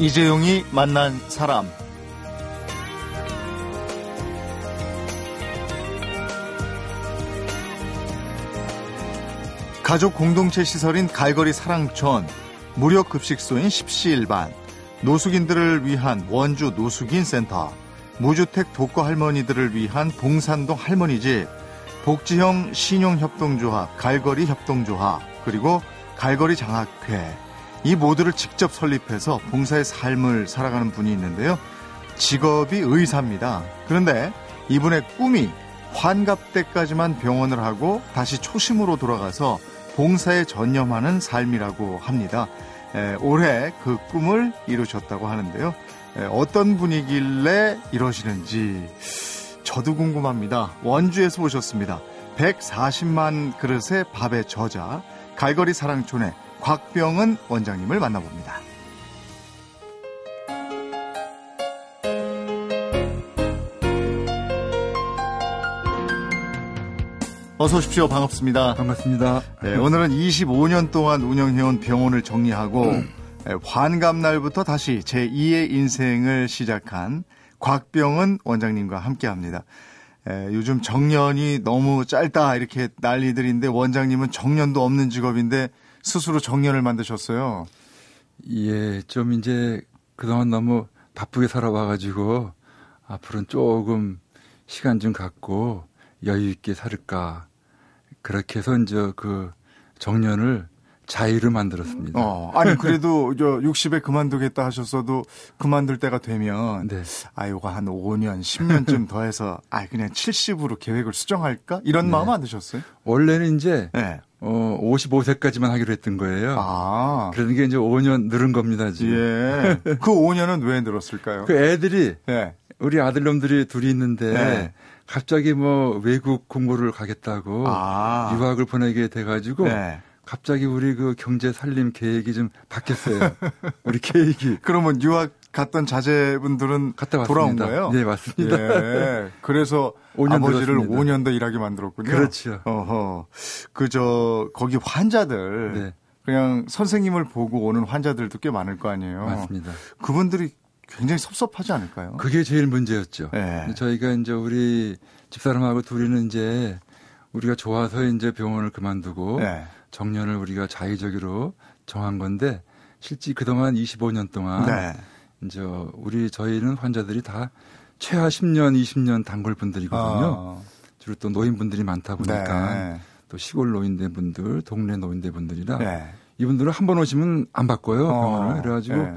이재용이 만난 사람. 가족 공동체 시설인 갈거리 사랑촌. 무료 급식소인 십시일반. 노숙인들을 위한 원주 노숙인 센터. 무주택 독거 할머니들을 위한 봉산동 할머니집. 복지형 신용협동조합 갈거리 협동조합. 그리고 갈거리 장학회 이 모두를 직접 설립해서 봉사의 삶을 살아가는 분이 있는데요. 직업이 의사입니다. 그런데 이분의 꿈이 환갑 때까지만 병원을 하고 다시 초심으로 돌아가서 봉사에 전념하는 삶이라고 합니다. 에, 올해 그 꿈을 이루셨다고 하는데요. 에, 어떤 분이길래 이러시는지 저도 궁금합니다. 원주에서 오셨습니다. 140만 그릇의 밥의 저자 갈거리 사랑촌의 곽병은 원장님을 만나봅니다. 어서 오십시오. 반갑습니다. 반갑습니다. 네, 오늘은 25년 동안 운영해온 병원을 정리하고 네, 환갑날부터 다시 제2의 인생을 시작한 곽병은 원장님과 함께 합니다. 에, 요즘 정년이 너무 짧다 이렇게 난리들인데 원장님은 정년도 없는 직업인데 스스로 정년을 만드셨어요. 예, 좀 이제 그동안 너무 바쁘게 살아와가지고 앞으로는 조금 시간 좀 갖고 여유 있게 살을까 그렇게 해서 이제 그 정년을 자유를 만들었습니다. 어, 아니 그래도 저 60에 그만두겠다 하셨어도 그만둘 때가 되면 네. 아 이거 한 5년, 10년쯤 더 해서 아 그냥 70으로 계획을 수정할까? 이런 네. 마음 안 드셨어요? 원래는 이제 네. 어 55세까지만 하기로 했던 거예요. 아. 그러는 게 이제 5년 늘은 겁니다, 지금. 예. 그 5년은 왜 늘었을까요? 그 애들이 네. 우리 아들놈들이 둘이 있는데 네. 갑자기 뭐 외국 공부를 가겠다고 아. 유학을 보내게 돼 가지고 네. 갑자기 우리 그 경제 살림 계획이 좀 바뀌었어요. 우리 계획이. 그러면 유학 갔던 자제분들은 갔다 돌아온 거예요? 네, 맞습니다. 예. 그래서 5년 아버지를 들었습니다. 5년 더 일하게 만들었군요. 그렇죠. 어허. 그저 거기 환자들 네. 그냥 선생님을 보고 오는 환자들도 꽤 많을 거 아니에요. 맞습니다. 그분들이 굉장히 섭섭하지 않을까요? 그게 제일 문제였죠. 네. 저희가 이제 우리 집사람하고 둘이는 이제 우리가 좋아서 이제 병원을 그만두고 네. 정년을 우리가 자의적으로 정한 건데 실제 그동안 25년 동안 네. 이제 우리 저희는 환자들이 다 최하 10년, 20년 단골 분들이거든요. 아. 주로 또 노인분들이 많다 보니까 네. 또 시골 노인대 분들, 동네 노인대 분들이라 네. 이분들은 한 번 오시면 안 바꿔요 어. 병원을. 그래가지고 네.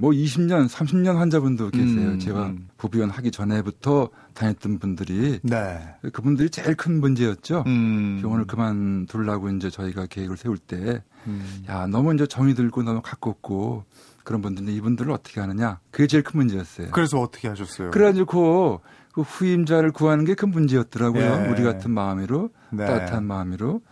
뭐 20년, 30년 환자분도 계세요. 음, 제가 음. 부비원 하기 전에부터 다녔던 분들이 네. 그분들이 제일 큰 문제였죠. 음. 병원을 그만두려고 이제 저희가 계획을 세울 때, 음. 야 너무 이제 정이 들고 너무 가깝고 그런 분들인데 이분들을 어떻게 하느냐 그게 제일 큰 문제였어요. 그래서 어떻게 하셨어요? 그래가지고 그 후임자를 구하는 게 큰 문제였더라고요. 네. 우리 같은 마음으로 네. 따뜻한 마음으로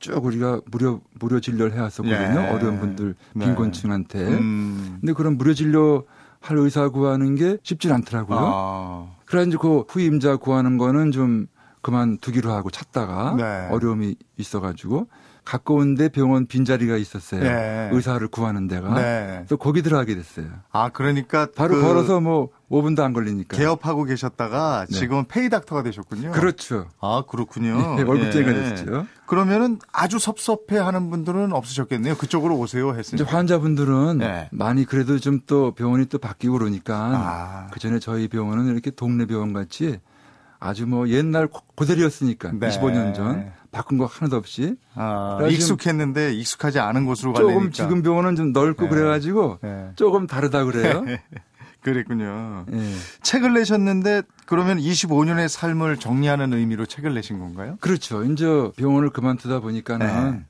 쭉 우리가 무료 무료 진료를 해왔었거든요. 예. 어려운 분들 네. 빈곤층한테. 음. 근데 그런 무료 진료 할 의사 구하는 게 쉽진 않더라고요. 아. 그래 이제 그 후임자 구하는 거는 좀 그만두기로 하고 찾다가 네. 어려움이 있어가지고 가까운데 병원 빈자리가 있었어요. 네. 의사를 구하는 데가. 네. 또 거기 들어가게 됐어요. 아, 그러니까 바로 그 걸어서 뭐 5분도 안 걸리니까. 개업하고 계셨다가 네. 지금은 페이닥터가 되셨군요. 그렇죠. 아, 그렇군요. 네, 월급쟁이가 예. 됐죠. 그러면은 아주 섭섭해 하는 분들은 없으셨겠네요. 그쪽으로 오세요 했으니까. 이제 환자분들은 네. 많이 그래도 좀 또 병원이 또 바뀌고 그러니까 아. 그 전에 저희 병원은 이렇게 동네 병원 같이 아주 뭐 옛날 고대리였으니까 네. 25년 전 바꾼 거 하나도 없이 아, 익숙했는데 익숙하지 않은 곳으로 조금 가려니까. 지금 병원은 좀 넓고 네. 그래가지고 네. 조금 다르다 그래요. 그랬군요. 네. 책을 내셨는데 그러면 25년의 삶을 정리하는 의미로 책을 내신 건가요? 그렇죠. 이제 병원을 그만두다 보니까는 네.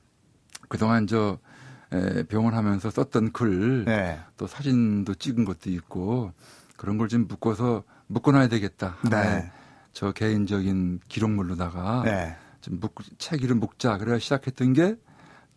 그동안 저 병원 하면서 썼던 글, 네. 또 사진도 찍은 것도 있고 그런 걸 좀 묶어서 묶어놔야 되겠다. 네. 저 개인적인 기록물로다가 네. 좀 묵, 책 이름 묵자 그래 시작했던 게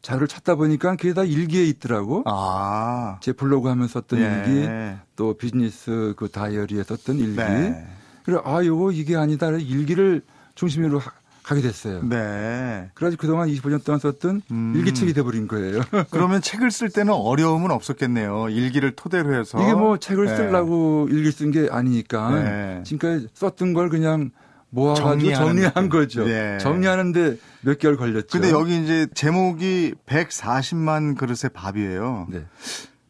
자료를 찾다 보니까 그게 다 일기에 있더라고. 아. 제 블로그 하면 썼던 네. 일기, 또 비즈니스 그 다이어리에 썼던 일기. 네. 그래 아 요거 이게 아니다. 일기를 중심으로 가게 됐어요. 네. 그래가지고 그동안 25년 동안 썼던 음. 일기책이 돼버린 거예요. 그러면 책을 쓸 때는 어려움은 없었겠네요. 일기를 토대로 해서. 이게 뭐 책을 네. 쓰려고 일기 쓴 게 아니니까 네. 지금까지 썼던 걸 그냥 모아가지고 정리한 거죠. 네. 정리하는데 몇 개월 걸렸죠. 근데 여기 이제 제목이 140만 그릇의 밥이에요. 네.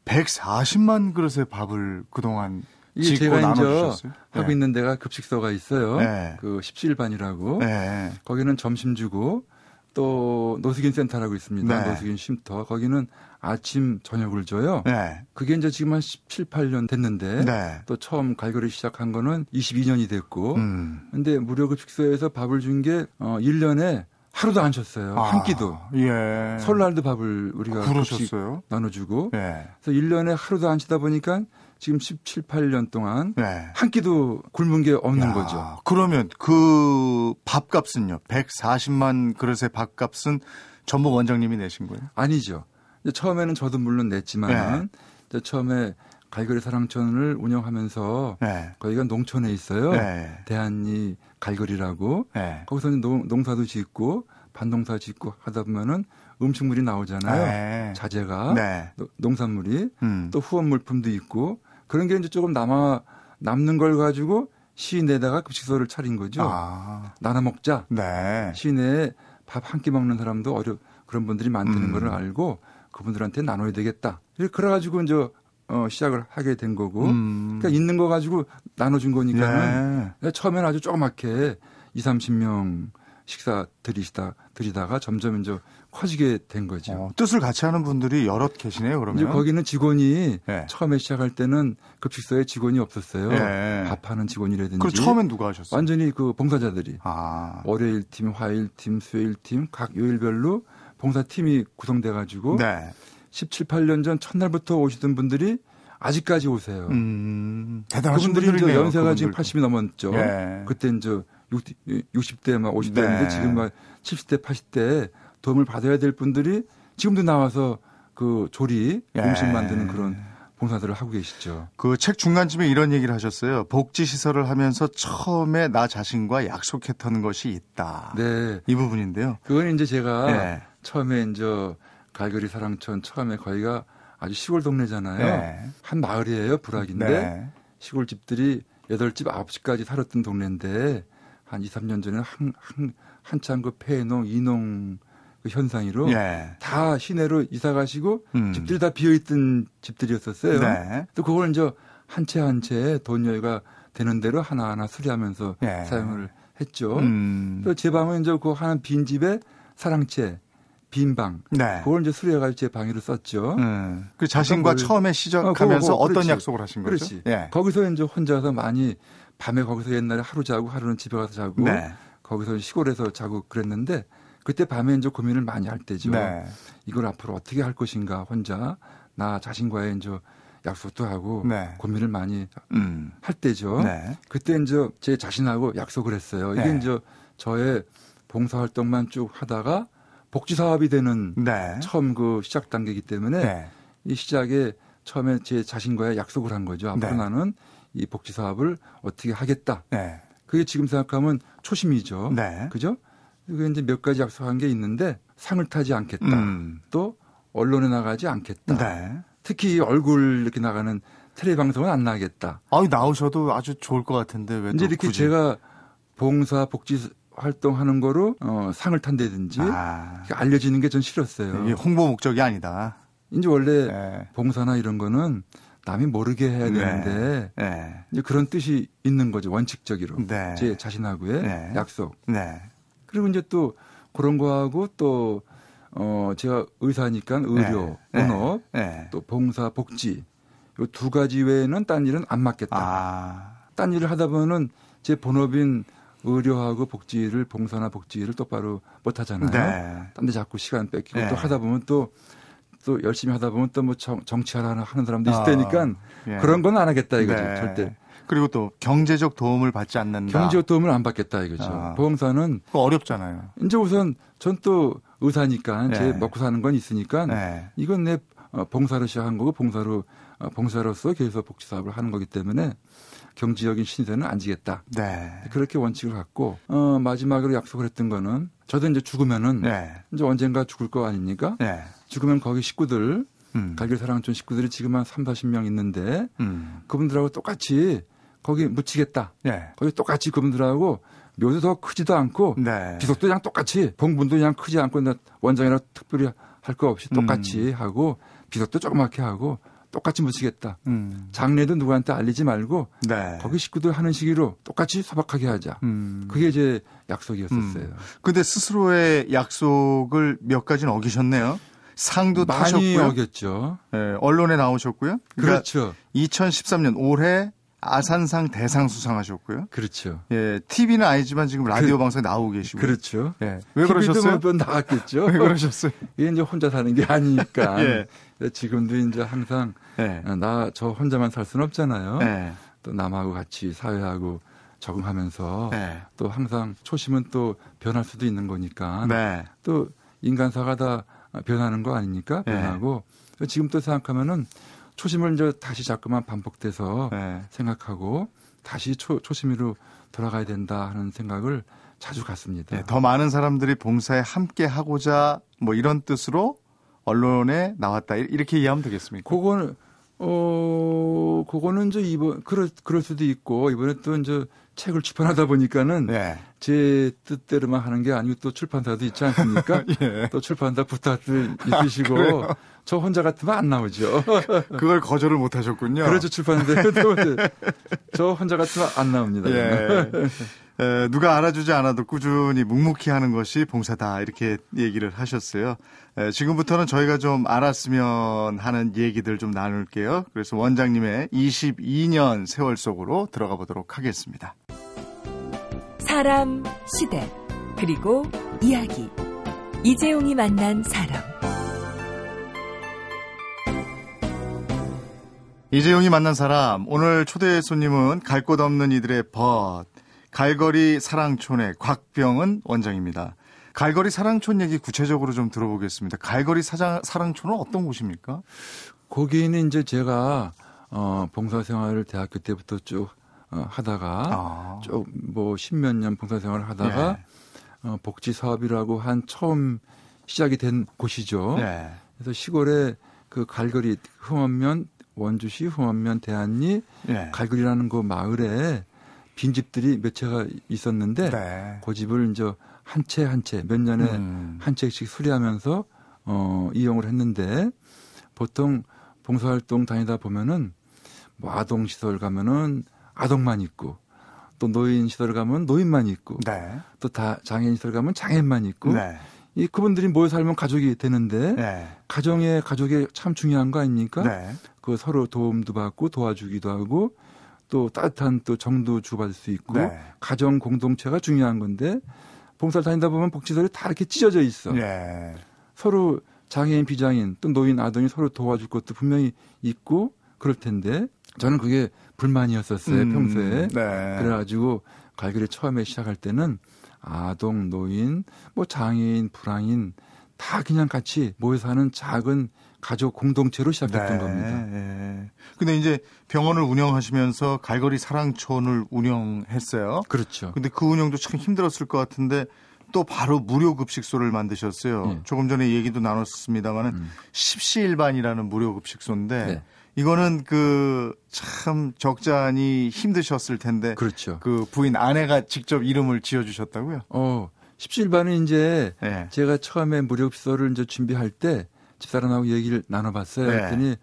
140만 그릇의 밥을 그동안 이게 제가 이제 하고 네. 있는 데가 급식소가 있어요. 네. 그 십시일반이라고. 네. 거기는 점심 주고 또 노숙인 센터라고 있습니다. 네. 노숙인 쉼터. 거기는 아침 저녁을 줘요. 네. 그게 이제 지금 한 17, 8년 됐는데 네. 또 처음 갈거리 시작한 거는 22년이 됐고 음. 근데 무료 급식소에서 밥을 준 게 어, 1년에 하루도 안 쉬었어요. 아, 한 끼도. 예. 설날도 밥을 우리가 그러셨어요? 나눠주고. 예. 그래서 1년에 하루도 안 쉬다 보니까 지금 17, 8년 동안 네. 한 끼도 굶은 게 없는 야, 거죠. 그러면 그 밥값은요? 140만 그릇의 밥값은 전부 원장님이 내신 거예요? 아니죠. 처음에는 저도 물론 냈지만 네. 처음에 갈거리 사랑촌을 운영하면서 네. 거기가 농촌에 있어요. 네. 대한이 갈거리라고 네. 거기서는 농, 농사도 짓고 반농사 짓고 하다 보면은 음식물이 나오잖아요. 네. 자재가 네. 농산물이 음. 또 후원 물품도 있고 그런 게 이제 조금 남아 남는 걸 가지고 시내에다가 급식소를 차린 거죠. 아. 나눠 먹자. 네. 시내에 밥 한 끼 먹는 사람도 어려 그런 분들이 많다는 음. 걸 알고 그분들한테 나눠야 되겠다. 그래 가지고 이제 어, 시작을 하게 된 거고. 음. 그러니까 있는 거 가지고 나눠준 거니까는 네. 처음에는 아주 조그맣게 2, 30명 식사 드리시다 드리다가 점점 이제 커지게 된 거죠. 어, 뜻을 같이 하는 분들이 여럿 계시네요. 그러면 이제 거기는 직원이 네. 처음에 시작할 때는 급식소에 직원이 없었어요. 네. 밥하는 직원이라든지. 그럼 처음엔 누가 하셨어요? 완전히 그 봉사자들이 아. 월요일 팀, 화요일 팀, 수요일 팀, 각 요일별로 봉사 팀이 구성돼 가지고 네. 17, 8년 전 첫날부터 오시던 분들이 아직까지 오세요. 음, 대단하신 그분들이 이제 연세가 그분들도. 지금 80이 넘었죠. 예. 그때 이제 60, 대막 50대인데 네. 지금 막 70대, 80대 도움을 받아야 될 분들이 지금도 나와서 그 조리 예. 음식 만드는 그런 봉사들을 하고 계시죠. 그 책 중간쯤에 이런 얘기를 하셨어요. 복지 시설을 하면서 처음에 나 자신과 약속했던 것이 있다. 네. 이 부분인데요. 그건 이제 제가 네. 처음에 이제 갈거리 사랑촌 처음에 거기가 아주 시골 동네잖아요. 네. 한 마을이에요. 불악인데 네. 시골 집들이 8집, 9집까지 살았던 동네인데 한 2, 3년 전에 한, 한, 한참 그 폐농, 이농 그 현상으로 예. 다 시내로 이사 가시고 음. 집들이 다 비어 있던 집들이었었어요. 네. 또 그걸 이제 한 채 한 채 돈 여유가 되는 대로 하나하나 수리하면서 예. 사용을 했죠. 음. 또제 방은 이제 그 하나 빈 집에 사랑채 빈 방. 네. 그걸 이제 수리해가지고 제 방위로 썼죠. 음. 그 자신과 처음에 시작하면서 어, 떤 약속을 하신 거죠? 그렇지. 예. 거기서 이제 혼자서 많이 밤에 거기서 옛날에 하루 자고 하루는 집에 가서 자고 네. 거기서 시골에서 자고 그랬는데 그때 밤에 이제 고민을 많이 할 때죠. 네. 이걸 앞으로 어떻게 할 것인가 혼자 나 자신과의 이제 약속도 하고 네. 고민을 많이 음. 할 때죠. 네. 그때 이제 제 자신하고 약속을 했어요. 이게 네. 이제 저의 봉사 활동만 쭉 하다가 복지 사업이 되는 네. 처음 그 시작 단계이기 때문에 네. 이 시작에 처음에 제 자신과의 약속을 한 거죠. 앞으로 네. 나는 이 복지 사업을 어떻게 하겠다. 그게 지금 생각하면 초심이죠. 그죠? 그게 이제 몇 가지 약속한 게 있는데 상을 타지 않겠다. 음. 또 언론에 나가지 않겠다. 네. 특히 얼굴 이렇게 나가는 텔레 방송은 안 나가겠다. 아, 나오셔도 아주 좋을 것 같은데 왜 이제 이렇게 굳이. 제가 봉사 복지 활동하는 거로 어, 상을 탄다든지 아. 알려지는 게 전 싫었어요. 이게 홍보 목적이 아니다. 이제 원래 네. 봉사나 이런 거는 남이 모르게 해야 네. 되는데 네. 이제 그런 뜻이 있는 거죠 원칙적으로 네. 제 자신하고의 네. 약속. 네. 그리고 이제 또 그런 거하고 또 어, 제가 의사니까 의료, 네. 언업, 네. 또 봉사, 복지 요 두 가지 외에는 딴 일은 안 맡겠다. 아. 딴 일을 하다 보면은 제 본업인 의료하고 복지를 봉사나 복지를 똑바로 못 하잖아요. 네. 딴데 자꾸 시간 뺏기고 네. 또 하다 보면 또또 열심히 하다 보면 또 뭐 정치하라 하는 사람도 있을 아. 테니까 예. 그런 건 안 하겠다 이거죠. 네. 절대. 그리고 또 경제적 도움을 받지 않는다. 경제적 도움을 안 받겠다 이거죠. 아, 보험사는 어렵잖아요. 이제 우선 전 또 의사니까 네. 제 먹고 사는 건 있으니까 네. 이건 내 어, 봉사로 시작한 거고 봉사로 어, 봉사로서 계속 복지 사업을 하는 거기 때문에 경제적인 신세는 안 지겠다. 네. 그렇게 원칙을 갖고 어, 마지막으로 약속을 했던 거는 저도 이제 죽으면은 네. 이제 언젠가 죽을 거 아닙니까? 네. 죽으면 거기 식구들 음. 갈길 사랑촌 식구들이 지금 한 3, 40명 있는데 음. 그분들하고 똑같이 거기 묻히겠다. 네. 거기 똑같이 그분들하고 묘도 더 크지도 않고 네. 비속도 그냥 똑같이 봉분도 그냥 크지 않고 원장이라 특별히 할 거 없이 똑같이 음. 하고 비속도 조그맣게 하고 똑같이 묻히겠다. 음. 장례도 누구한테 알리지 말고 네. 거기 식구들 하는 시기로 똑같이 소박하게 하자. 음. 그게 이제 약속이었었어요. 음. 근데 스스로의 약속을 몇 가지는 어기셨네요. 상도 많이 타셨고요. 어겼죠. 네, 언론에 나오셨고요. 그러니까 그렇죠 2013년 올해 아산상 대상 수상하셨고요. 그렇죠. 예, TV는 아니지만 지금 라디오 그, 방송에 나오고 계시고. 그렇죠. 예. 왜 그러셨어요? 뭐 나왔겠죠. 왜 그러셨어요? 이게 이제 혼자 사는 게 아니니까. 예. 지금도 이제 항상 예. 나저 혼자만 살 수는 없잖아요. 예. 또 남하고 같이 사회하고 적응하면서 네. 또 항상 초심은 또 변할 수도 있는 거니까 네. 또 인간사가 다 변하는 거 아닙니까? 네. 변하고 지금 또 생각하면은 초심을 이제 다시 자꾸만 반복돼서 네. 생각하고 다시 초, 초심으로 돌아가야 된다 하는 생각을 자주 갖습니다. 네, 더 많은 사람들이 봉사에 함께 하고자 뭐 이런 뜻으로 언론에 나왔다 이렇게 이해하면 되겠습니까? 그거는 어 그거는 이제 이번 그럴 그럴 수도 있고 이번에 또 이제 책을 출판하다 보니까는 네. 제 뜻대로만 하는 게 아니고 또 출판사도 있지 않습니까? 예. 또 출판사 부탁도 있으시고 아, 저 혼자 같으면 안 나오죠. 그걸 거절을 못 하셨군요. 그렇죠. 출판인데 저 혼자 같으면 안 나옵니다. 예. 에, 누가 알아주지 않아도 꾸준히 묵묵히 하는 것이 봉사다 이렇게 얘기를 하셨어요. 에, 지금부터는 저희가 좀 알았으면 하는 얘기들 좀 나눌게요. 그래서 원장님의 22년 세월 속으로 들어가 보도록 하겠습니다. 사람, 시대, 그리고 이야기. 이재용이 만난 사람. 이재용이 만난 사람. 오늘 초대 손님은 갈 곳 없는 이들의 벗. 갈거리 사랑촌의 곽병은 원장입니다. 갈거리 사랑촌 얘기 구체적으로 좀 들어보겠습니다. 갈거리 사장, 사랑촌은 어떤 곳입니까? 거기는 이제 제가 어, 봉사생활을 대학교 때부터 쭉 어, 하다가 아. 쭉뭐 십몇 년 봉사생활을 하다가 네. 어, 복지 사업이라고 한 처음 시작이 된 곳이죠. 네. 그래서 시골에 그 갈거리 흥원면 원주시 흥원면 대안리 네. 갈거리라는 그 마을에 빈 집들이 몇 채가 있었는데 네. 그 집을 이제 한 채 한 채 몇 년에 음. 한 채씩 수리하면서 어 이용을 했는데 보통 봉사활동 다니다 보면은 뭐 아동 시설 가면은 아동만 있고 또 노인 시설 가면 노인만 있고 네. 또다 장애인 시설 가면 장애인만 있고 네. 이 그분들이 모여 살면 가족이 되는데 네. 가정의 가족이 참 중요한 거 아닙니까? 네. 그 서로 도움도 받고 도와주기도 하고 또 따뜻한 또 정도 주고받을 수 있고 네. 가정 공동체가 중요한 건데 봉사를 다니다 보면 복지설이 다 이렇게 찢어져 있어. 네. 서로 장애인, 비장애인 또 노인, 아동이 서로 도와줄 것도 분명히 있고 그럴 텐데 저는 그게 불만이었었어요 음, 평소에. 네. 그래가지고 갈기를 처음에 시작할 때는 아동, 노인, 뭐 장애인, 불황인 다 그냥 같이 모여 사는 작은 가족 공동체로 시작했던 네, 겁니다. 네. 근데 이제 병원을 운영하시면서 갈거리 사랑촌을 운영했어요. 그렇죠. 근데 그 운영도 참 힘들었을 것 같은데 또 바로 무료 급식소를 만드셨어요. 네. 조금 전에 얘기도 나눴습니다만은 음. 십시일반이라는 무료 급식소인데 네. 이거는 그 참 적잖이 힘드셨을 텐데 그렇죠. 그 부인 아내가 직접 이름을 지어 주셨다고요? 어. 십시일반은 이제 네. 제가 처음에 급식소를 이제 준비할 때 집사람하고 얘기를 나눠봤어요. 네. 그랬더니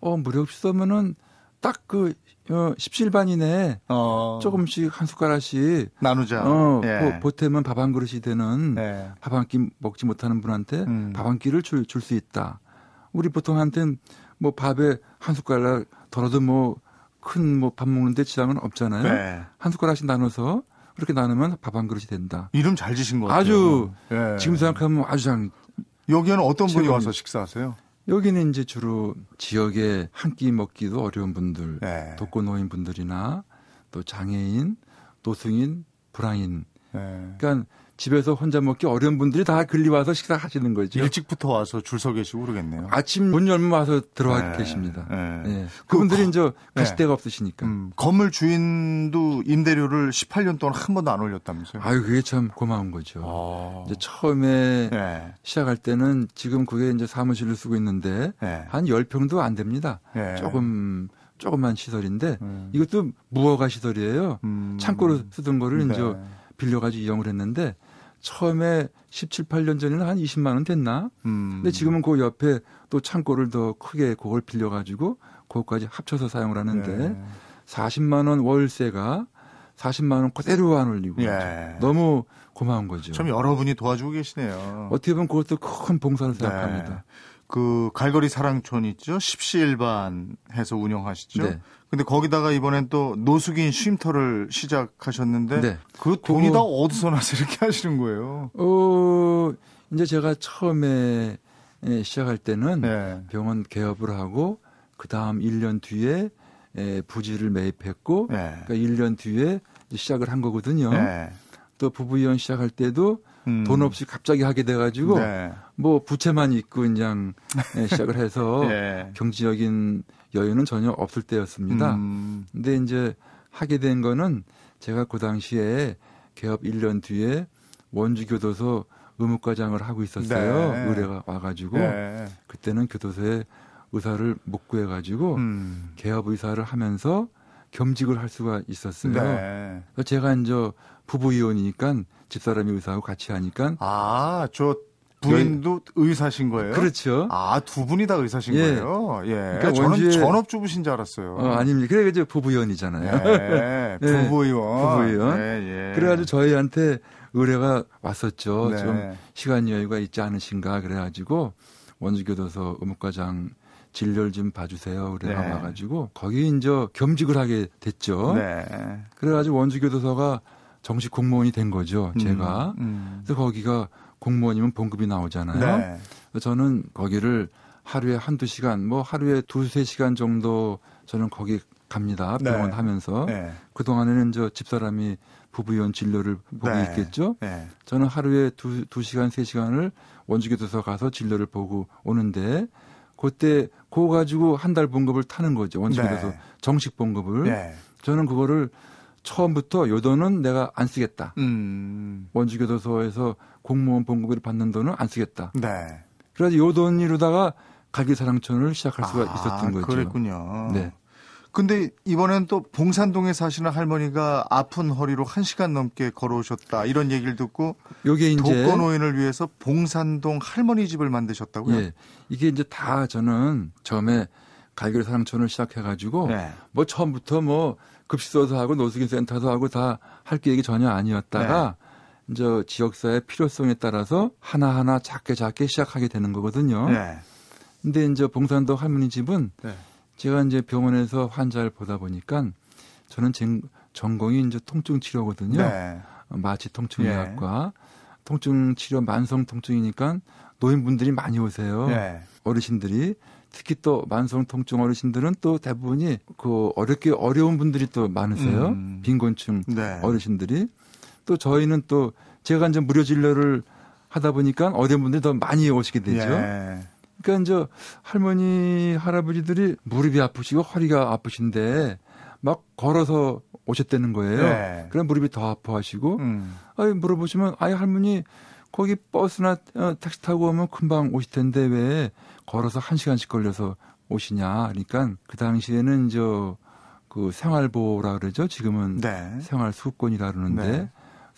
어 무료급식소면은 딱그 어, 17반이네. 어. 조금씩 한 숟가락씩 나누자. 어, 예. 보태면 밥 한 그릇이 되는 예. 밥한 끼 먹지 못하는 분한테 음. 밥한 끼를 줄 줄 수 있다. 우리 보통 한테는 뭐 밥에 한 숟가락 덜어도 뭐 큰 뭐 밥 먹는데 지장은 없잖아요. 네. 한 숟가락씩 나눠서 그렇게 나누면 밥 한 그릇이 된다. 이름 잘 지신 것 같아요. 아주 예. 지금 생각하면 아주 장 여기는 어떤 분이 와서 식사하세요? 여기는 이제 주로 지역에 한 끼 먹기도 어려운 분들, 네. 독거노인 분들이나 또 장애인, 노숙인, 부랑인 네. 그러니까 집에서 혼자 먹기 어려운 분들이 다 그리 와서 식사하시는 거죠. 일찍부터 와서 줄 서 계시고 그러겠네요. 아침 문 열면 와서 들어와 네. 계십니다. 네. 네. 그분들이 그, 이제 가실 데가 없으시니까. 음, 건물 주인도 임대료를 18년 동안 한 번도 안 올렸다면서요? 아유, 그게 참 고마운 거죠. 아. 이제 처음에 네. 시작할 때는 지금 그게 이제 사무실을 쓰고 있는데 네. 한 10평도 안 됩니다. 네. 조금 조그만 시설인데 음. 이것도 무허가 시설이에요. 음. 창고로 쓰던 거를 네. 이제 빌려가지고 이용을 했는데 처음에 17, 8년 전에는 한 20만 원 됐나? 음. 근데 지금은 그 옆에 또 창고를 더 크게 그걸 빌려가지고 그것까지 합쳐서 사용을 하는데 네. 40만 원 월세가 40만 원 그대로 안 올리고 예. 너무 고마운 거죠. 참 여러분이 도와주고 계시네요. 어떻게 보면 그것도 큰 봉사를 생각합니다. 네. 그 갈거리 사랑촌 있죠. 십시일반 해서 운영하시죠. 네. 근데 거기다가 이번엔 또 노숙인 쉼터를 시작하셨는데 네. 그 돈이 그, 다 어디서 나서 이렇게 하시는 거예요? 어, 이제 제가 처음에 예, 시작할 때는 네. 병원 개업을 하고 그 다음 1년 뒤에 예, 부지를 매입했고 네. 그러니까 1년 뒤에 시작을 한 거거든요. 네. 또 부부이원 시작할 때도 음. 돈 없이 갑자기 하게 돼가지고 네. 뭐 부채만 있고 그냥 예, 시작을 해서 네. 경제적인 여유는 전혀 없을 때였습니다. 음. 근데 이제 하게 된 거는 제가 그 당시에 개업 1년 뒤에 원주교도소 의무과장을 하고 있었어요. 네. 의뢰가 와가지고 네. 그때는 교도소에 의사를 못 구해가지고 음. 개업 의사를 하면서 겸직을 할 수가 있었어요. 네. 제가 이제 부부 이혼이니까 집사람이 의사하고 같이 하니까 아, 저 부인도 의사신 거예요? 그렇죠. 아, 두 분이 다 의사신 예. 거예요? 예. 그러니까 저는 원주에... 전업주부신 줄 알았어요. 어, 아닙니다. 그래, 이제 부부의원이잖아요. 예. 부부의원. 부부의원. 예, 예. 그래가지고 저희한테 의뢰가 왔었죠. 네. 좀 시간 여유가 있지 않으신가. 그래가지고 원주교도소 의무과장 진료를 좀 봐주세요. 그래가 네. 와가지고 거기 이제 겸직을 하게 됐죠. 네. 그래가지고 원주교도소가 정식 공무원이 된 거죠. 제가. 음, 음. 그래서 거기가 공무원이면 봉급이 나오잖아요. 네. 저는 거기를 하루에 한두 시간, 뭐 하루에 두세 시간 정도 저는 거기 갑니다. 네. 병원 네. 하면서. 네. 그동안에는 저 집사람이 부부위원 진료를 보고 네. 있겠죠. 네. 저는 하루에 두, 두 시간, 세 시간을 원주교도소 가서 진료를 보고 오는데 그때 그거 가지고 한 달 봉급을 타는 거죠. 원주교도소 네. 정식 봉급을. 저는 그거를 처음부터 요 돈은 내가 안 쓰겠다. 음. 원주교도소에서 공무원 봉급을 받는 돈은 안 쓰겠다. 네. 그래서 요 돈이로다가 갈기사랑촌을 시작할 수가 아, 있었던 거죠. 그랬군요. 네. 근데 이번엔 또 봉산동에 사시는 할머니가 아픈 허리로 한 시간 넘게 걸어오셨다 이런 얘기를 듣고 요게 이제 독거노인을 위해서 봉산동 할머니 집을 만드셨다고요? 예. 이게 이제 다 저는 처음에 갈길 사랑촌을 시작해 가지고 네. 뭐 처음부터 뭐 급식소도 하고 노숙인 센터도 하고 다 할 계획이 전혀 아니었다가 네. 이제 지역사회 필요성에 따라서 하나하나 작게 작게 시작하게 되는 거거든요. 네. 근데 이제 봉산도 할머니 집은 네. 제가 이제 병원에서 환자를 보다 보니까 저는 전공이 이제 통증 치료거든요. 네. 마취 통증의학과 예. 통증 치료 만성 통증이니까 노인분들이 많이 오세요. 네. 어르신들이 특히 또 만성 통증 어르신들은 또 대부분이 그 어렵게 어려운 분들이 또 많으세요. 음. 빈곤층 네. 어르신들이 또 저희는 또 제가 이제 무료 진료를 하다 보니까 어려운 분들이 더 많이 오시게 되죠. 예. 그러니까 이제 할머니 할아버지들이 무릎이 아프시고 허리가 아프신데 막 걸어서 오셨다는 거예요. 네. 그럼 무릎이 더 아파하시고, 음. 아이 물어보시면 아이 할머니 거기 버스나 어, 택시 타고 오면 금방 오실 텐데 왜 걸어서 한 시간씩 걸려서 오시냐. 그러니까 그 당시에는 저그 생활보호라 그러죠. 지금은 네. 생활수급권이라 그러는데 네.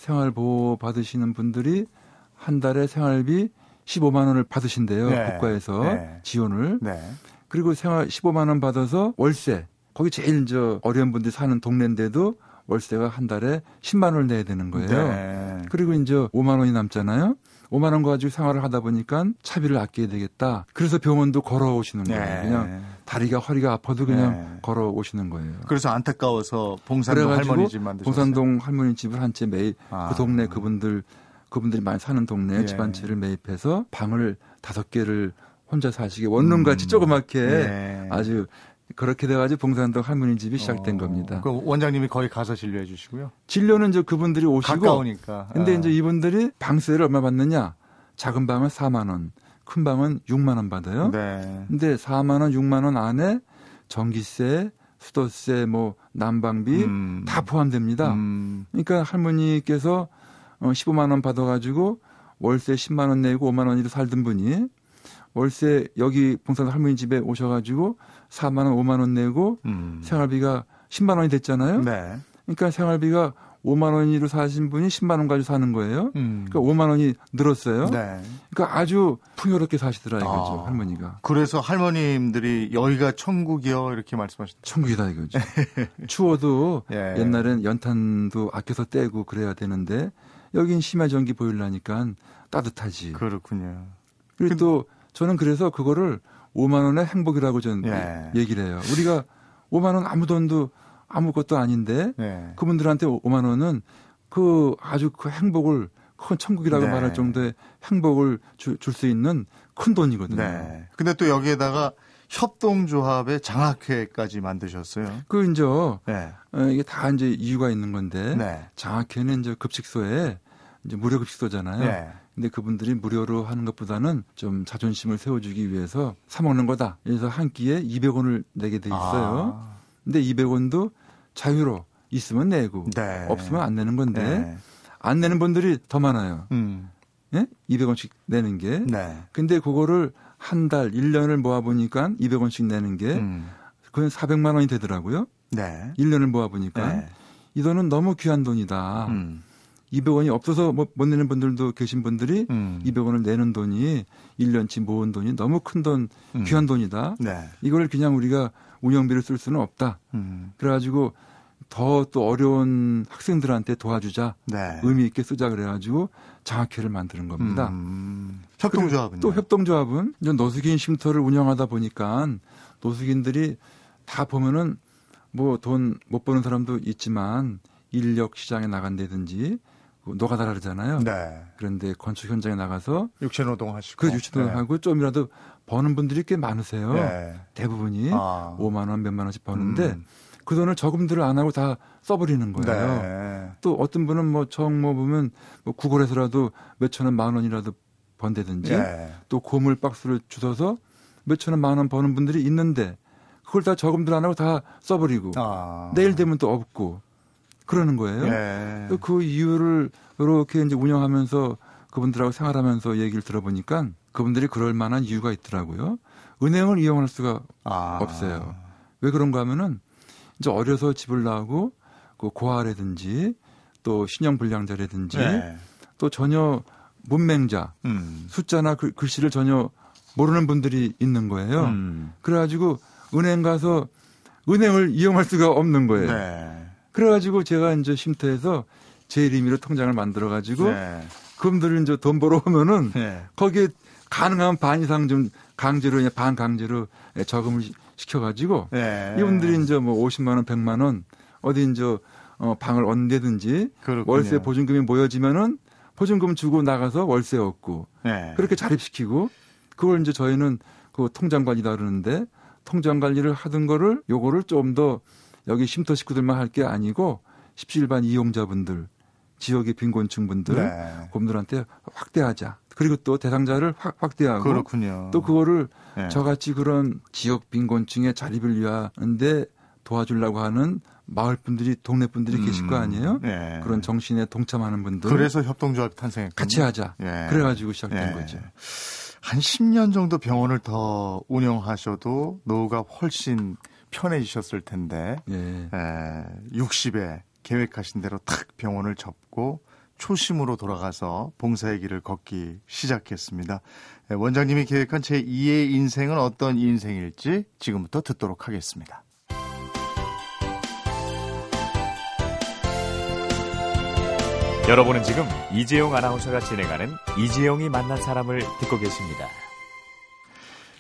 생활보호 받으시는 분들이 한 달에 생활비 15만 원을 받으신대요. 네. 국가에서 네. 지원을. 네. 그리고 생활 15만 원 받아서 월세. 거기 제일 저 어려운 분들이 사는 동네인데도 월세가 한 달에 10만 원을 내야 되는 거예요. 네. 그리고 이제 5만 원이 남잖아요. 5만 원 가지고 생활을 하다 보니까 차비를 아껴야 되겠다. 그래서 병원도 걸어오시는 거예요. 네. 그냥 다리가 허리가 아파도 그냥 네. 걸어오시는 거예요. 그래서 안타까워서 봉산동 할머니 집 만드셨어요. 봉산동 할머니 집을 한 채 매입 아. 그 동네 그분들 그분들이 많이 사는 동네 예. 집한 채를 매입해서 방을 다섯 개를 혼자 사시게 원룸같이 음. 조그맣게 예. 아주 그렇게 돼가지고 봉산동 할머니 집이 시작된 어, 겁니다. 그 원장님이 거의 가서 진료해 주시고요. 진료는 이제 그분들이 오시고 가까우니까. 근데 아. 이제 이분들이 방세를 얼마 받느냐? 작은 방은 4만 원, 큰 방은 6만 원 받아요. 네. 근데 4만 원, 6만 원 안에 전기세, 수도세, 뭐 난방비 음. 다 포함됩니다. 음. 그러니까 할머니께서 15만 어, 원 받아가지고 월세 10만 원 내고 5만 원으로 살던 분이 월세 여기 봉산 할머니 집에 오셔가지고 4만 원, 5만 원 내고 음. 생활비가 10만 원이 됐잖아요. 네. 그러니까 생활비가 5만 원으로 사신 분이 10만 원 가지고 사는 거예요. 음. 그러니까 5만 원이 늘었어요. 네. 그러니까 아주 풍요롭게 사시더라 이거죠 아. 할머니가. 그래서 할머님들이 여기가 천국이요 이렇게 말씀하셨죠. 천국이다 이거죠. 추워도 예. 옛날엔 연탄도 아껴서 떼고 그래야 되는데 여긴 심야 전기 보일라니까 따뜻하지. 그렇군요. 그리고 또 저는 그래서 그거를 5만 원의 행복이라고 전 예. 얘기를 해요. 우리가 5만 원 아무 돈도 아무것도 아닌데 예. 그분들한테 5만 원은 그 아주 그 행복을 큰 천국이라고 네. 말할 정도의 행복을 줄 수 있는 큰 돈이거든요. 네. 근데 또 여기에다가 협동조합의 장학회까지 만드셨어요. 그 이제 네. 어, 이게 다 이제 이유가 있는 건데 네. 장학회는 이제 급식소에 이제 무료 급식소잖아요. 네. 근데 그분들이 무료로 하는 것보다는 좀 자존심을 세워주기 위해서 사 먹는 거다. 그래서 한 끼에 200원을 내게 돼 있어요. 아. 근데 200원도 자유로 있으면 내고 네. 없으면 안 내는 건데 네. 안 내는 분들이 더 많아요. 음. 예? 200원씩 내는 게. 네. 근데 그거를 한 달, 1년을 모아 보니까 200원씩 내는 게 음. 그건 400만 원이 되더라고요. 네. 1년을 모아 보니까 네. 이 돈은 너무 귀한 돈이다. 음. 200원이 없어서 못, 내는 분들도 계신 분들이 음. 200원을 내는 돈이 1년치 모은 돈이 너무 큰 돈, 음. 귀한 돈이다. 네. 이걸 그냥 우리가 운영비를 쓸 수는 없다. 음. 그래가지고 더 또 어려운 학생들한테 도와주자. 네. 의미 있게 쓰자 그래가지고 장학회를 만드는 겁니다. 음. 협동조합은 또 협동조합은 노숙인 쉼터를 운영하다 보니까 노숙인들이 다 보면은 뭐 돈 못 버는 사람도 있지만 인력 시장에 나간다든지 노가다 그러잖아요. 네. 그런데 건축 현장에 나가서 육체 노동하시고 그 육체 노동하고 네. 좀이라도 버는 분들이 꽤 많으세요. 네. 대부분이 아. 5만 원, 몇만 원씩 버는데 음. 그 돈을 저금들을 안 하고 다 써버리는 거예요. 네. 또 어떤 분은 뭐 정뭐 보면 뭐 구걸해서라도 몇천 원, 만 원이라도 번다든지 네. 또 고물 박스를 주워서 몇천 원, 만 원 버는 분들이 있는데 그걸 다 저금들 안 하고 다 써버리고 아. 내일 되면 또 없고 그러는 거예요. 네. 그 이유를 이렇게 이제 운영하면서 그분들하고 생활하면서 얘기를 들어보니까 그분들이 그럴 만한 이유가 있더라고요. 은행을 이용할 수가 아. 없어요. 왜 그런가 하면은 이제 어려서 집을 나오고 그 고아라든지 또 신용불량자라든지 네. 또 전혀 문맹자 음. 숫자나 글, 글씨를 전혀 모르는 분들이 있는 거예요. 음. 그래가지고 은행 가서 은행을 이용할 수가 없는 거예요. 네. 그래가지고 제가 이제 쉼터에서 제 이름으로 통장을 만들어가지고 네. 그분들이 이제 돈 벌어오면은 네. 거기에 가능한 반 이상 좀 강제로 반 강제로 저금을 시켜가지고 네. 이분들이 이제 뭐 50만 원, 100만 원 어디 이제 어, 방을 얻는다든지 월세 보증금이 모여지면은 보증금 주고 나가서 월세 얻고 네. 그렇게 자립시키고 그걸 이제 저희는 그 통장 관리다 그러는데 통장 관리를 하던 거를 요거를 좀 더 여기 쉼터 식구들만 할 게 아니고 17반 이용자분들 지역의 빈곤층분들 네. 그분들한테 확대하자. 그리고 또 대상자를 확, 대하고 그렇군요. 또 그거를 네. 저같이 그런 지역 빈곤층의 자립을 위하는데 도와주려고 하는 마을 분들이 동네 분들이 음. 계실 거 아니에요? 네. 그런 정신에 동참하는 분들. 그래서 협동조합 탄생했고 같이 하자. 네. 그래가지고 시작된 네. 거죠. 한 10년 정도 병원을 더 운영하셔도 노후가 훨씬 편해지셨을 텐데 예. 에, 60에 계획하신 대로 탁 병원을 접고 초심으로 돌아가서 봉사의 길을 걷기 시작했습니다. 원장님이 계획한 제2의 인생은 어떤 인생일지 지금부터 듣도록 하겠습니다. 여러분은 지금 이재용 아나운서가 진행하는 이재용이 만난 사람을 듣고 계십니다.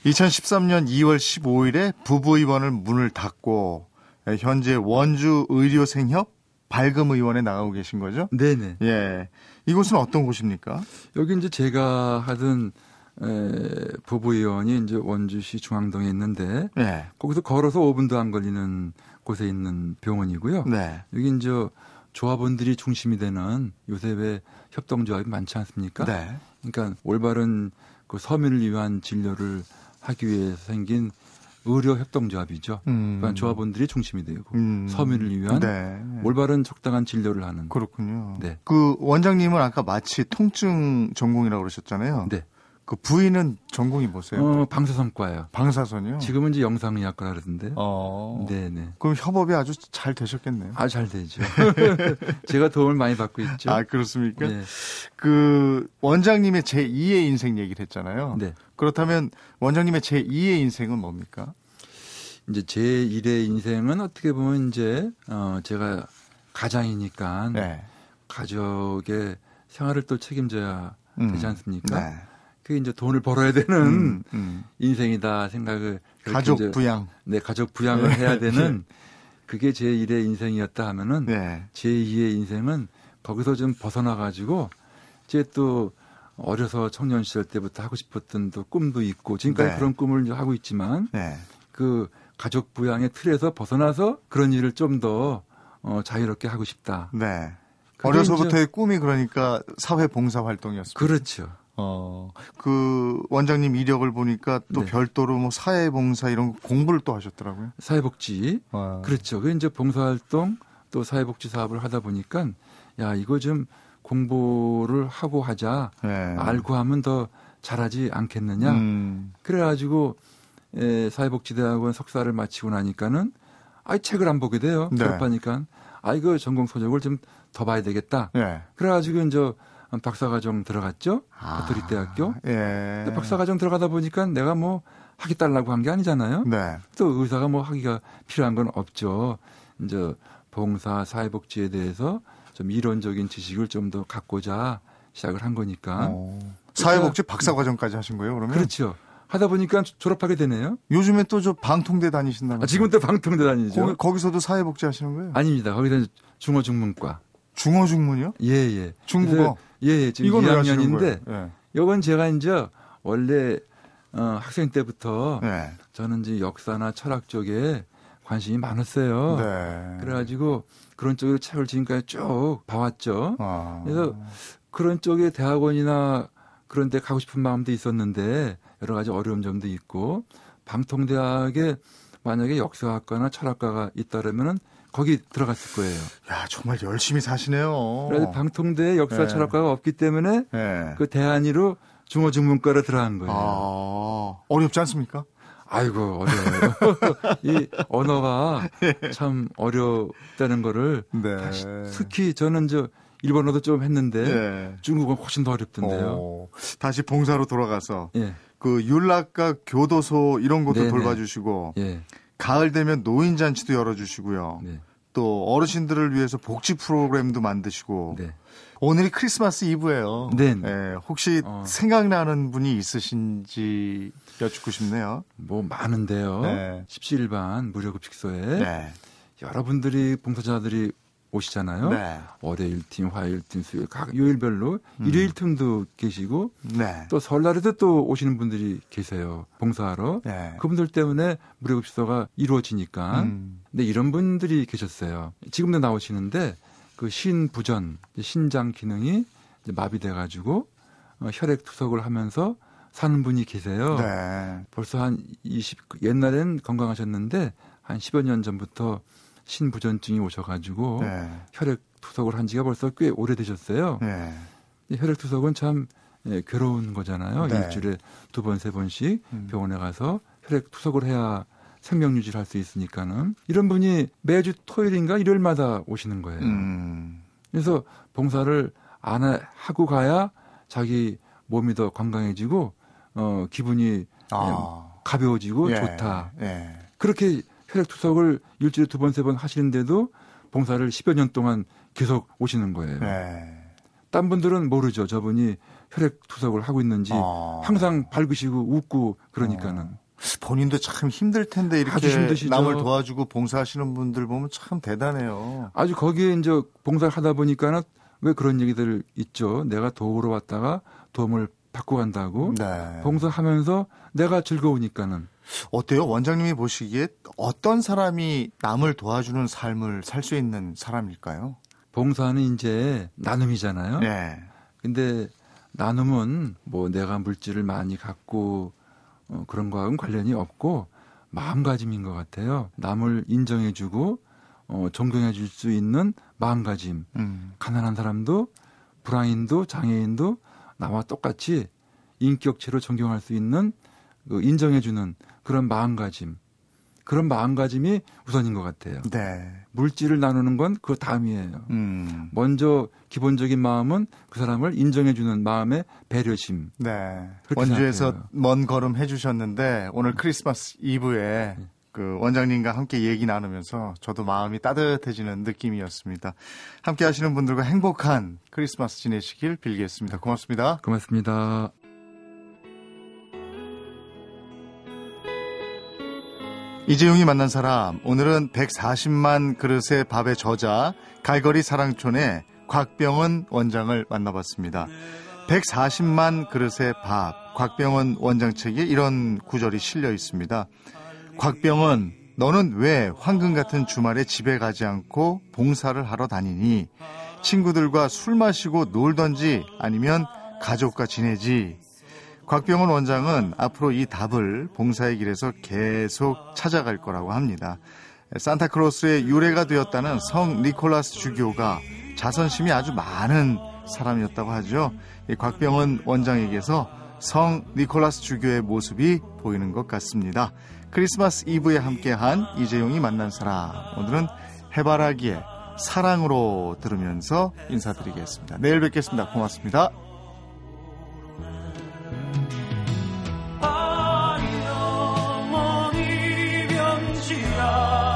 2013년 2월 15일에 부부 의원을 문을 닫고 현재 원주 의료생협 발금의원에 나가고 계신 거죠? 네네. 예. 이곳은 어떤 곳입니까? 여기 이제 제가 하던 에, 부부 의원이 이제 원주시 중앙동에 있는데 네. 거기서 걸어서 5분도 안 걸리는 곳에 있는 병원이고요. 네. 여기 이제 조합원들이 중심이 되는 요새 왜 협동조합이 많지 않습니까? 네. 그러니까 올바른 그 서민을 위한 진료를 하기 위해서 생긴 의료 협동조합이죠. 음. 그러니까 조합원들이 중심이 되고 음. 서민을 위한 네. 올바른 적당한 진료를 하는. 그렇군요. 네. 그 원장님은 아까 마치 통증 전공이라고 그러셨잖아요. 네. 그 부인은 전공이 뭐세요? 어, 방사선과예요. 방사선이요? 지금은 이제 영상의학과 그러던데. 어. 네네. 그럼 협업이 아주 잘 되셨겠네요. 아, 잘 되죠. 제가 도움을 많이 받고 있죠. 아, 그렇습니까? 네. 그 원장님의 제2의 인생 얘기를 했잖아요. 네. 그렇다면 원장님의 제2의 인생은 뭡니까? 이제 제1의 인생은 어떻게 보면 이제 어 제가 가장이니까 네. 가족의 생활을 또 책임져야 음. 되지 않습니까? 네. 그게 이제 돈을 벌어야 되는 음, 음. 인생이다 생각을 가족 부양 네 가족 부양을 네. 해야 되는 그게 제 1의 인생이었다 하면은 네. 제 2의 인생은 거기서 좀 벗어나 가지고 이제 또 어려서 청년 시절 때부터 하고 싶었던 또 꿈도 있고 지금까지 네. 그런 꿈을 이제 하고 있지만 네. 그 가족 부양의 틀에서 벗어나서 그런 일을 좀 더 어, 자유롭게 하고 싶다. 네. 어려서부터의 꿈이 그러니까 사회 봉사 활동이었습니다. 그렇죠. 어, 그 원장님 이력을 보니까 또 네. 별도로 뭐 사회봉사 이런 공부를 또 하셨더라고요. 사회복지. 와. 그렇죠. 그 이제 봉사활동 또 사회복지 사업을 하다 보니까 야, 이거 좀 공부를 하고 하자. 네. 알고 하면 더 잘하지 않겠느냐. 음. 그래가지고 에, 사회복지대학원 석사를 마치고 나니까는 아이 책을 안 보게 돼요. 네. 졸업하니까. 아, 이거 전공 소적을 좀 더 봐야 되겠다. 네. 그래가지고 이제 박사과정 들어갔죠. 아, 가톨릭 대학교. 예. 박사과정 들어가다 보니까 내가 뭐 하기 달라고 한 게 아니잖아요. 네. 또 의사가 뭐 하기가 필요한 건 없죠. 이제 봉사 사회복지에 대해서 좀 이론적인 지식을 좀 더 갖고자 시작을 한 거니까. 어. 사회복지 박사과정까지 하신 거예요, 그러면? 그렇죠. 하다 보니까 졸업하게 되네요. 요즘에 또 저 방통대 다니신다면? 아, 지금 또 방통대 다니죠. 거기, 서도 사회복지 하시는 거예요? 아닙니다. 거기서 중어중문과. 중어 중문이요? 예, 예. 중국어? 예, 예. 지금 2학년인데 예. 이건 제가 이제 원래 어, 학생 때부터 네. 저는 이제 역사나 철학 쪽에 관심이 많았어요. 네. 그래가지고 그런 쪽으로 책을 지금까지 쭉 봐왔죠. 아. 그래서 그런 쪽에 대학원이나 그런 데 가고 싶은 마음도 있었는데 여러 가지 어려운 점도 있고 방통대학에 만약에 역사학과나 철학과가 있다면은 거기 들어갔을 거예요. 야 정말 열심히 사시네요. 그래서 방통대 역사 네. 철학과가 없기 때문에 네. 그 대안이로 중어중문과로 들어간 거예요. 아, 어렵지 않습니까? 아이고 어려워요. 이 언어가 참 어렵다는 거를 네. 특히 저는 저 일본어도 좀 했는데 네. 중국은 훨씬 더 어렵던데요. 오, 다시 봉사로 돌아가서 예. 그 율락과 교도소 이런 것도. 돌봐주시고 예. 가을 되면 노인 잔치도 열어주시고요. 네. 또 어르신들을 위해서 복지 프로그램도 만드시고 네. 오늘이 크리스마스 이브예요. 네. 네. 혹시 어. 생각나는 분이 있으신지 여쭙고 싶네요. 뭐 많은데요. 네. 17반 무료급식소에 네. 여러분들이 봉사자들이 오시잖아요. 네. 월요일 팀, 화요일 팀, 수요일 각 요일별로 음. 일요일 팀도 계시고 네. 또 설날에도 또 오시는 분들이 계세요. 봉사하러. 네. 그분들 때문에 무료급식소가 이루어지니까. 음. 근데 이런 분들이 계셨어요. 지금도 나오시는데 그 신부전, 신장 기능이 마비돼 가지고 어, 혈액 투석을 하면서 사는 분이 계세요. 네. 벌써 한 20, 옛날엔 건강하셨는데 한 10여 년 전부터 신부전증이 오셔가지고 네. 혈액 투석을 한 지가 벌써 꽤 오래되셨어요. 네. 혈액 투석은 참 예, 괴로운 거잖아요. 네. 일주일에 두 번, 세 번씩 음. 병원에 가서 혈액 투석을 해야 생명 유지를 할 수 있으니까는 이런 분이 매주 토요일인가 일요일마다 오시는 거예요. 음. 그래서 봉사를 안 하고 가야 자기 몸이 더 건강해지고 어 기분이 아. 가벼워지고 예. 좋다. 예. 그렇게 혈액 투석을 일주일에 두 번, 세 번 하시는데도 봉사를 10여 년 동안 계속 오시는 거예요. 네. 딴 분들은 모르죠. 저분이 혈액 투석을 하고 있는지 어. 항상 밝으시고 웃고 그러니까는. 어. 본인도 참 힘들 텐데 이렇게 남을 도와주고 봉사하시는 분들 보면 참 대단해요. 아주 거기에 이제 봉사를 하다 보니까는 왜 그런 얘기들 있죠. 내가 도우러 왔다가 도움을 바꿔간다고 네. 봉사하면서 내가 즐거우니까는 어때요? 원장님이 보시기에 어떤 사람이 남을 도와주는 삶을 살 수 있는 사람일까요? 봉사는 이제 나눔이잖아요. 네. 근데 나눔은 뭐 내가 물질을 많이 갖고 어, 그런 거하고는 관련이 없고 마음가짐인 것 같아요. 남을 인정해주고 어, 존경해줄 수 있는 마음가짐. 음. 가난한 사람도 불황인도 장애인도 나와 똑같이 인격체로 존경할 수 있는 그 인정해주는 그런 마음가짐. 그런 마음가짐이 우선인 것 같아요. 네. 물질을 나누는 건 그 다음이에요. 음. 먼저 기본적인 마음은 그 사람을 인정해주는 마음의 배려심. 네. 원주에서 생각해요. 먼 걸음 해주셨는데 오늘 크리스마스 이브에 네. 그 원장님과 함께 얘기 나누면서 저도 마음이 따뜻해지는 느낌이었습니다. 함께 하시는 분들과 행복한 크리스마스 지내시길 빌겠습니다. 고맙습니다. 고맙습니다. 이재용이 만난 사람 오늘은 140만 그릇의 밥의 저자 갈거리 사랑촌의 곽병원 원장을 만나봤습니다. 140만 그릇의 밥 곽병원 원장 책에 이런 구절이 실려 있습니다. 곽병원 너는 왜 황금 같은 주말에 집에 가지 않고 봉사를 하러 다니니 친구들과 술 마시고 놀던지 아니면 가족과 지내지 곽병원 원장은 앞으로 이 답을 봉사의 길에서 계속 찾아갈 거라고 합니다. 산타크로스의 유래가 되었다는 성 니콜라스 주교가 자선심이 아주 많은 사람이었다고 하죠. 이 곽병원 원장에게서 성 니콜라스 주교의 모습이 보이는 것 같습니다. 크리스마스 이브에 함께한 이재용이 만난 사람. 오늘은 해바라기의 사랑으로 들으면서 인사드리겠습니다. 내일 뵙겠습니다. 고맙습니다. God.